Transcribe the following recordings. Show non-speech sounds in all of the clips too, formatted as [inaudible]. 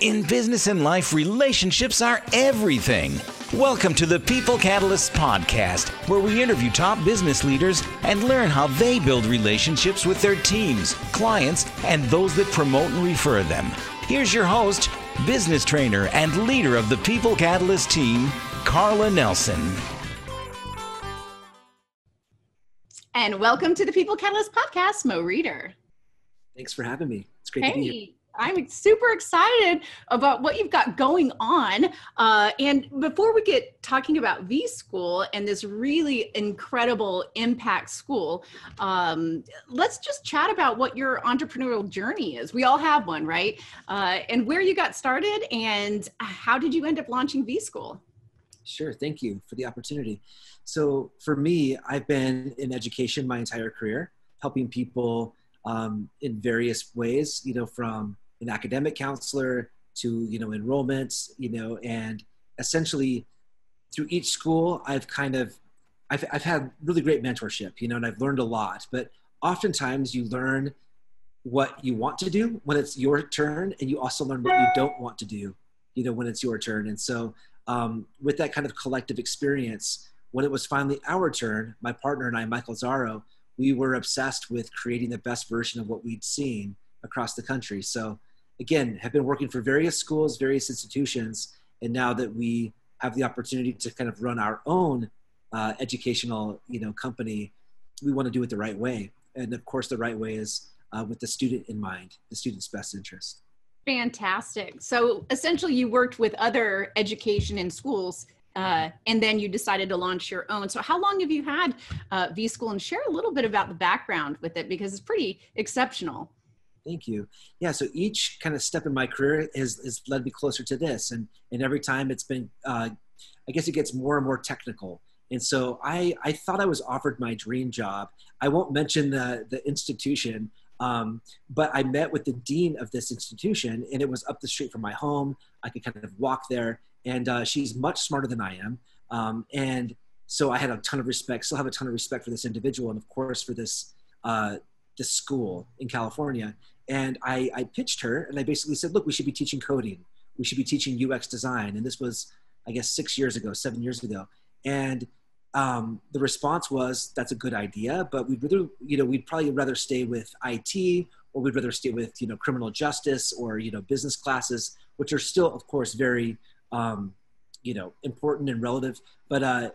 In business and life, relationships are everything. Welcome to the People Catalysts podcast, where we interview top business leaders and learn how they build relationships with their teams, clients, and those that promote and refer them. Here's your host, business trainer, and leader of the People Catalyst team, Carla Nelson. And welcome to the People Catalyst podcast, Mo Reeder. Thanks for having me. It's great hey. to be here. I'm super excited about what you've got going on. Uh, and before we get talking about V School and this really incredible impact school, um, let's just chat about what your entrepreneurial journey is. We all have one, right? Uh, and where you got started and how did you end up launching V School? Sure. Thank you for the opportunity. So, for me, I've been in education my entire career, helping people um, in various ways, you know, from an academic counselor to you know enrollments you know and essentially through each school i've kind of I've, I've had really great mentorship you know and i've learned a lot but oftentimes you learn what you want to do when it's your turn and you also learn what you don't want to do you know when it's your turn. And so um, with that kind of collective experience when it was finally our turn my partner and i michael zaro we were obsessed with creating the best version of what we'd seen across the country. So again, have been working for various schools, various institutions, and now that we have the opportunity to kind of run our own uh, educational, you know, company, we want to do it the right way. And of course, the right way is uh, with the student in mind, the student's best interest. Fantastic. So essentially, you worked with other education in schools. Uh, and then you decided to launch your own. So, how long have you had uh, V School? And share a little bit about the background with it because it's pretty exceptional. Thank you. Yeah. So each kind of step in my career has, has led me closer to this, and and every time it's been, uh, I guess it gets more and more technical. And so I I thought I was offered my dream job. I won't mention the the institution, um, but I met with the dean of this institution, and it was up the street from my home. I could kind of walk there, and uh, she's much smarter than I am, um, and so I had a ton of respect. Still have a ton of respect for this individual, and of course for this. Uh, this school in California. And I, I pitched her and I basically said, look, we should be teaching coding. We should be teaching UX design. And this was, I guess, six years ago, seven years ago. And um, the response was, that's a good idea, but we'd rather, you know, we'd probably rather stay with IT or we'd rather stay with, you know, criminal justice or, you know, business classes, which are still, of course, very, um, you know, important and relative. But, uh,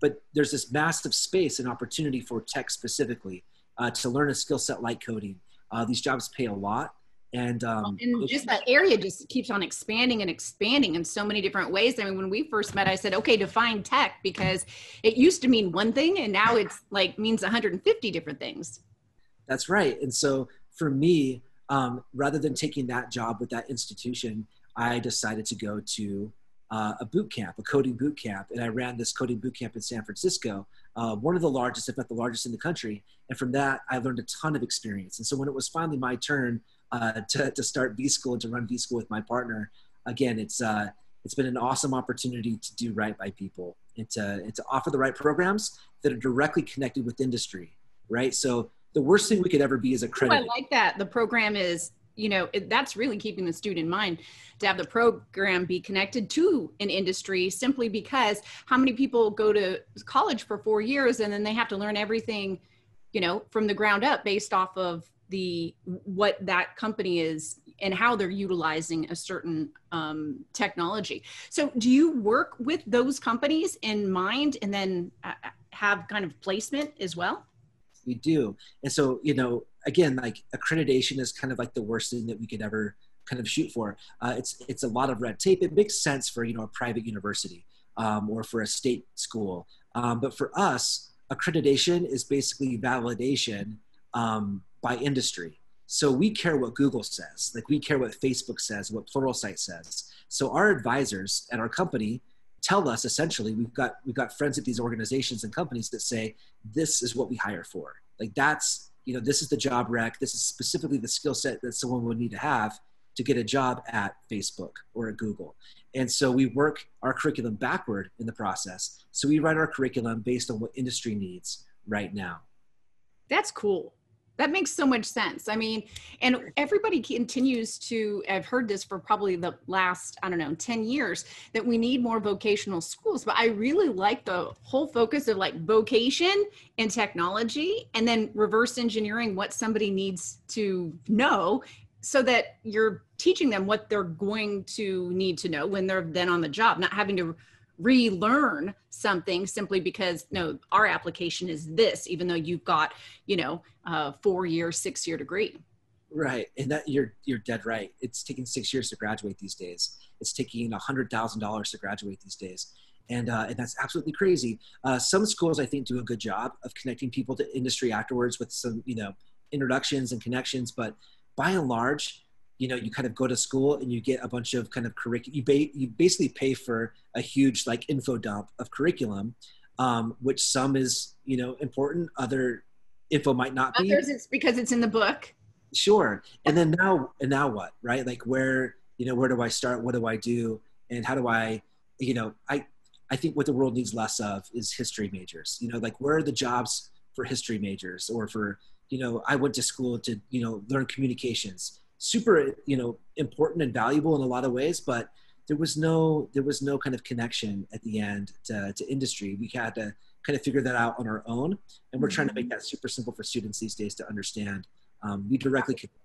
but there's this massive space and opportunity for tech specifically uh, to learn a skill set like coding uh, these jobs pay a lot. And, um, and just that area just keeps on expanding and expanding in so many different ways. I mean, when we first met, I said, okay, define tech because it used to mean one thing and now it's like means 150 different things. That's right. And so for me, um, rather than taking that job with that institution, I decided to go to uh, a boot camp, a coding boot camp, and I ran this coding boot camp in San Francisco uh, one of the largest, if not the largest in the country. And from that, I learned a ton of experience. And so when it was finally my turn uh, to, to start V School and to run V School with my partner, again, it's, uh, it's been an awesome opportunity to do right by people and to, and to offer the right programs that are directly connected with industry, right? So the worst thing we could ever be is accredited. Oh, I like that. The program is you know it, that's really keeping the student in mind to have the program be connected to an industry simply because how many people go to college for four years and then they have to learn everything you know from the ground up based off of the what that company is and how they're utilizing a certain um, technology. So do you work with those companies in mind and then uh, have kind of placement as well? We do. And so you know again like accreditation is kind of like the worst thing that we could ever kind of shoot for. Uh, it's it's a lot of red tape. It makes sense for you know a private university um, or for a state school. Um, but for us accreditation is basically validation um, by industry. So we care what google says. Like we care what facebook says what pluralsight says. So our advisors at our company tell us essentially we've got we've got friends at these organizations and companies that say this is what we hire for. Like that's you know this is the job rec this is specifically the skill set that someone would need to have to get a job at facebook or at google. And so we work our curriculum backward in the process. So we write our curriculum based on what industry needs right now. That's cool that makes so much sense. I mean, and everybody continues to, I've heard this for probably the last, I don't know, 10 years, that we need more vocational schools. But I really like the whole focus of like vocation and technology and then reverse engineering what somebody needs to know so that you're teaching them what they're going to need to know when they're then on the job, not having to relearn something simply because no our application is this even though you've got you know a four year six year degree. Right and that you're you're dead right. It's taking six years to graduate these days. It's taking a hundred thousand dollars to graduate these days. And, uh, and that's absolutely crazy. Uh, some schools i think do a good job of connecting people to industry afterwards with some you know introductions and connections but by and large you know you kind of go to school and you get a bunch of kind of curriculum you, ba- you basically pay for a huge like info dump of curriculum um, which some is you know important other info might not be. Others it's because it's in the book. Sure. And then now and now what right? Like where you know where do i start? What do i do? And how do i you know i i think what the world needs less of is history majors. You know like where are the jobs for history majors? Or for you know i went to school to you know learn communications super you know important and valuable in a lot of ways but there was no there was no kind of connection at the end to, to industry we had to kind of figure that out on our own and we're trying to make mm-hmm. that super simple for students these days to understand um, we directly connect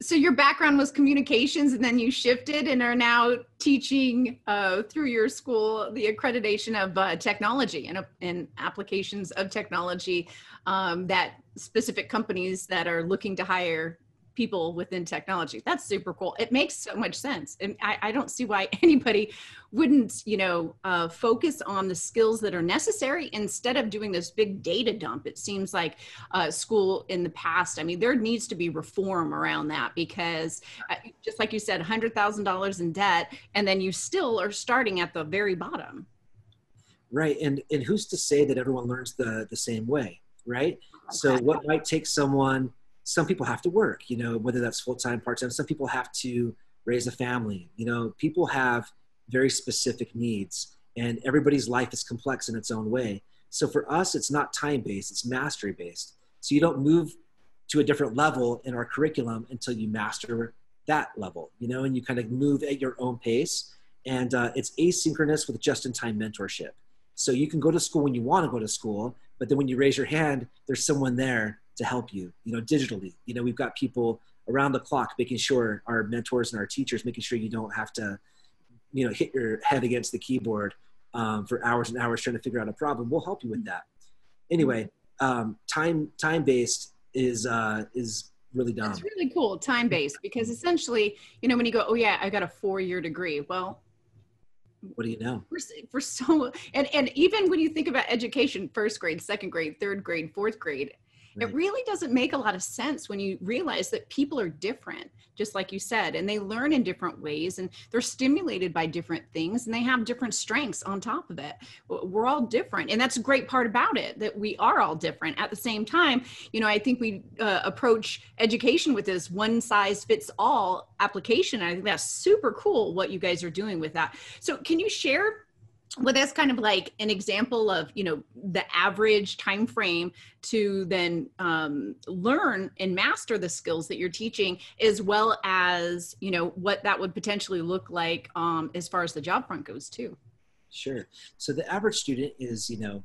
so your background was communications and then you shifted and are now teaching uh, through your school the accreditation of uh, technology and, uh, and applications of technology um, that specific companies that are looking to hire people within technology. That's super cool. It makes so much sense. And I, I don't see why [laughs] anybody wouldn't, you know, uh, focus on the skills that are necessary instead of doing this big data dump. It seems like uh, school in the past, I mean, there needs to be reform around that because uh, just like you said, $100,000 in debt, and then you still are starting at the very bottom. Right. And, and who's to say that everyone learns the, the same way? Right. Okay. So what might take someone some people have to work, you know, whether that's full time, part time. Some people have to raise a family. You know, people have very specific needs, and everybody's life is complex in its own way. So for us, it's not time based, it's mastery based. So you don't move to a different level in our curriculum until you master that level, you know, and you kind of move at your own pace. And uh, it's asynchronous with just in time mentorship. So you can go to school when you want to go to school, but then when you raise your hand, there's someone there to help you, you know, digitally. You know, we've got people around the clock making sure our mentors and our teachers making sure you don't have to, you know, hit your head against the keyboard um, for hours and hours trying to figure out a problem. We'll help you with that. Anyway, um, time time based is uh, is really dumb. It's really cool, time based, because essentially, you know, when you go, oh yeah, I got a four year degree. Well, what do you know for, for so and and even when you think about education first grade second grade third grade fourth grade Right. It really doesn't make a lot of sense when you realize that people are different, just like you said, and they learn in different ways and they're stimulated by different things and they have different strengths on top of it. We're all different. And that's a great part about it that we are all different. At the same time, you know, I think we uh, approach education with this one size fits all application. I think that's super cool what you guys are doing with that. So, can you share well that's kind of like an example of you know the average time frame to then um, learn and master the skills that you're teaching as well as you know what that would potentially look like um, as far as the job front goes too. Sure. So the average student is you know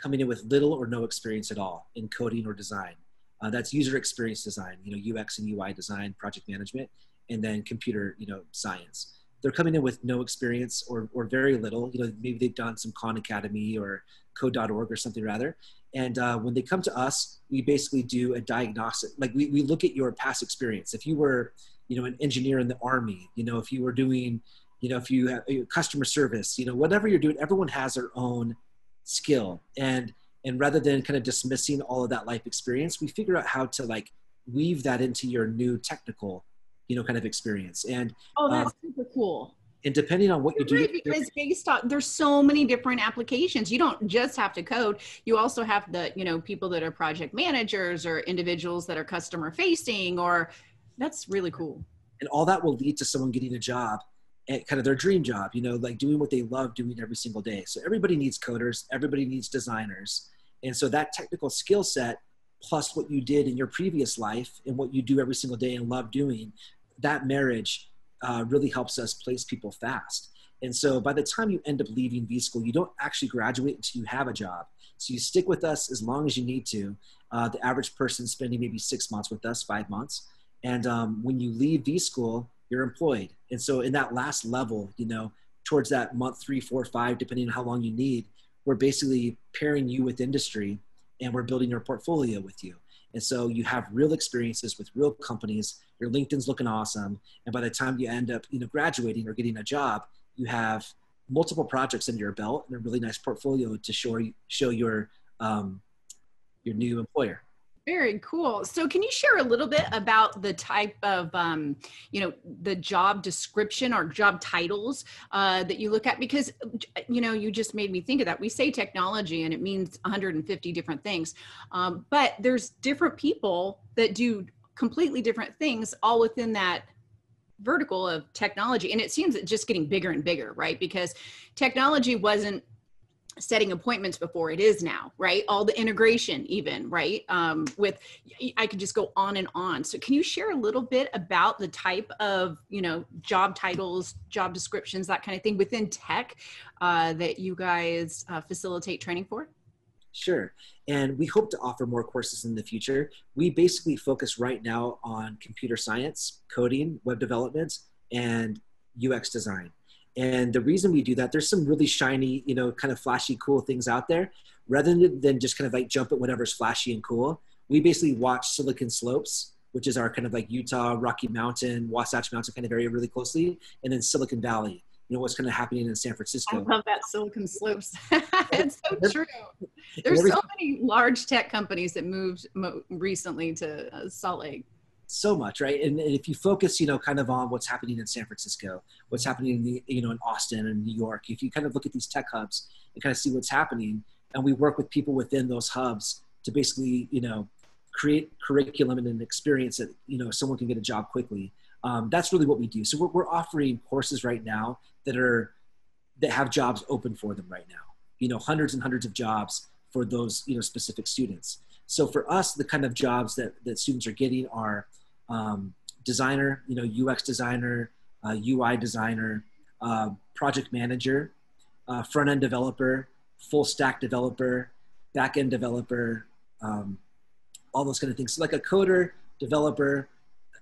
coming in with little or no experience at all in coding or design. Uh, that's user experience design you know ux and ui design project management and then computer you know science they're coming in with no experience or, or very little. You know, maybe they've done some Khan Academy or code.org or something rather. And uh, when they come to us, we basically do a diagnostic. Like we, we look at your past experience. If you were, you know, an engineer in the army, you know, if you were doing, you know, if you have customer service, you know, whatever you're doing, everyone has their own skill. And and rather than kind of dismissing all of that life experience, we figure out how to like weave that into your new technical you know kind of experience. And oh that's um, super cool. and depending on what you do because based on there's so many different applications. You don't just have to code. You also have the you know people that are project managers or individuals that are customer facing or that's really cool. And all that will lead to someone getting a job at kind of their dream job you know like doing what they love doing every single day. So everybody needs coders. Everybody needs designers. And so that technical skill set plus what you did in your previous life and what you do every single day and love doing, that marriage uh, really helps us place people fast. And so by the time you end up leaving V school, you don't actually graduate until you have a job. So you stick with us as long as you need to. Uh, the average person spending maybe six months with us, five months. And um, when you leave V school, you're employed. And so in that last level, you know, towards that month three, four, five, depending on how long you need, we're basically pairing you with industry and we're building your portfolio with you. And so you have real experiences with real companies. Your LinkedIn's looking awesome. And by the time you end up, you know, graduating or getting a job, you have multiple projects under your belt and a really nice portfolio to show show your um, your new employer. Very cool. So, can you share a little bit about the type of, um, you know, the job description or job titles uh, that you look at? Because, you know, you just made me think of that. We say technology and it means 150 different things, um, but there's different people that do completely different things all within that vertical of technology. And it seems it's just getting bigger and bigger, right? Because technology wasn't setting appointments before it is now right all the integration even right um, with i could just go on and on so can you share a little bit about the type of you know job titles job descriptions that kind of thing within tech uh, that you guys uh, facilitate training for Sure. And we hope to offer more courses in the future. We basically focus right now on computer science, coding, web development, and UX design. And the reason we do that, there's some really shiny, you know, kind of flashy, cool things out there. Rather than just kind of like jump at whatever's flashy and cool, we basically watch Silicon Slopes, which is our kind of like Utah, Rocky Mountain, Wasatch Mountain kind of area really closely, and then Silicon Valley. You know what's kind of happening in San Francisco. I love that Silicon Slopes. [laughs] it's so true. There's so many large tech companies that moved mo- recently to uh, Salt Lake so much, right? And, and, if you focus, you know, kind of on what's happening in San Francisco, what's happening in the, you know, in Austin and New York, if you kind of look at these tech hubs and kind of see what's happening, and we work with people within those hubs to basically, you know, create curriculum and an experience that you know someone can get a job quickly. Um, that's really what we do. So we're, we're offering courses right now that are that have jobs open for them right now. You know, hundreds and hundreds of jobs for those you know specific students. So for us, the kind of jobs that, that students are getting are um, designer, you know, UX designer, uh, UI designer, uh, project manager, uh, front end developer, full stack developer, back end developer, um, all those kind of things. So like a coder, developer,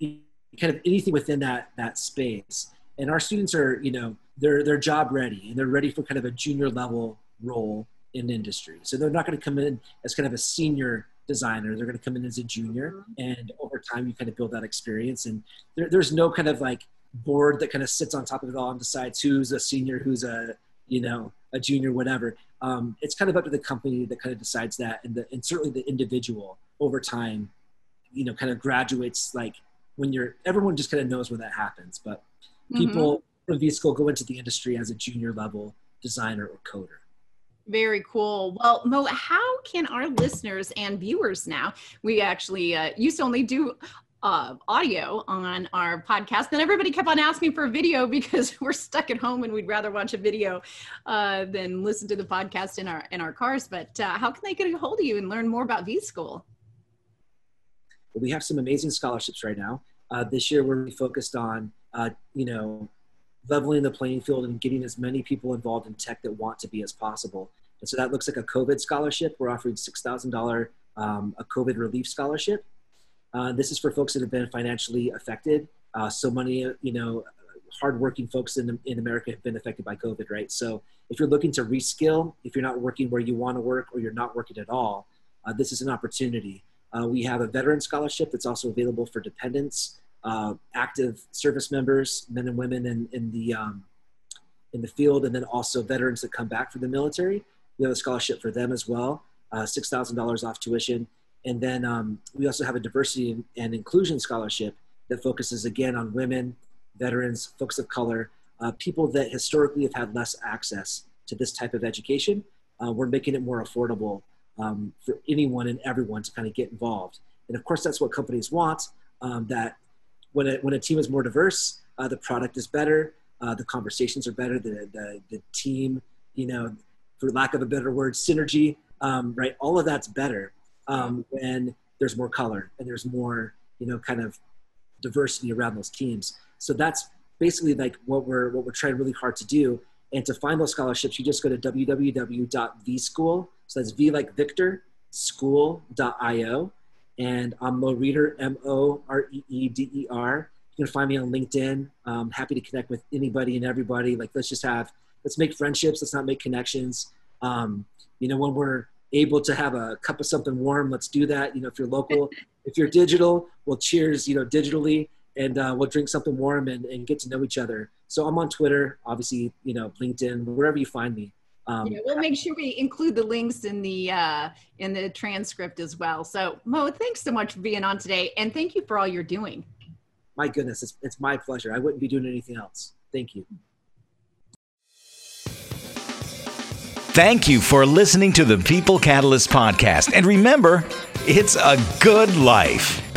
kind of anything within that that space. And our students are, you know, they're they're job ready and they're ready for kind of a junior level role in industry. So they're not going to come in as kind of a senior designer. They're going to come in as a junior, mm-hmm. and over time, you kind of build that experience. And there, there's no kind of like board that kind of sits on top of it all and decides who's a senior, who's a you know a junior, whatever. Um, it's kind of up to the company that kind of decides that, and the, and certainly the individual over time, you know, kind of graduates like when you're everyone just kind of knows when that happens, but mm-hmm. people mm-hmm. from V school go into the industry as a junior level designer or coder. Very cool. Well, Mo, how can our listeners and viewers now? We actually uh, used to only do uh, audio on our podcast. Then everybody kept on asking for a video [laughs] because we're stuck at home and we'd rather watch a video uh, than listen to the podcast in our in our cars. But uh, how can they get a hold of you and learn more about V School? Well, We have some amazing scholarships right now. Uh, this year, we're focused on uh, you know leveling the playing field and getting as many people involved in tech that want to be as possible. And so that looks like a COVID scholarship. We're offering $6,000 um, a COVID relief scholarship. Uh, this is for folks that have been financially affected. Uh, so many, you know, hardworking folks in, in America have been affected by COVID, right? So if you're looking to reskill, if you're not working where you want to work or you're not working at all, uh, this is an opportunity. Uh, we have a veteran scholarship that's also available for dependents uh, active service members, men and women in, in the um, in the field, and then also veterans that come back from the military. We have a scholarship for them as well, uh, six thousand dollars off tuition, and then um, we also have a diversity and inclusion scholarship that focuses again on women, veterans, folks of color, uh, people that historically have had less access to this type of education. Uh, we're making it more affordable um, for anyone and everyone to kind of get involved. And of course, that's what companies want. Um, that when a, when a team is more diverse, uh, the product is better, uh, the conversations are better, the, the, the team, you know, for lack of a better word, synergy, um, right? All of that's better um, when there's more color and there's more you know kind of diversity around those teams. So that's basically like what we're what we're trying really hard to do. And to find those scholarships, you just go to www.vschool. So that's V like Victor, school.io. And I'm Mo Reeder, M O R E E D E R. You can find me on LinkedIn. I'm happy to connect with anybody and everybody. Like, let's just have, let's make friendships. Let's not make connections. Um, you know, when we're able to have a cup of something warm, let's do that. You know, if you're local, [laughs] if you're digital, we'll cheers, you know, digitally and uh, we'll drink something warm and, and get to know each other. So I'm on Twitter, obviously, you know, LinkedIn, wherever you find me. Um, yeah, we'll make sure we include the links in the uh, in the transcript as well. So Mo, thanks so much for being on today, and thank you for all you're doing. My goodness, it's, it's my pleasure. I wouldn't be doing anything else. Thank you. Thank you for listening to the People Catalyst podcast, and remember, it's a good life.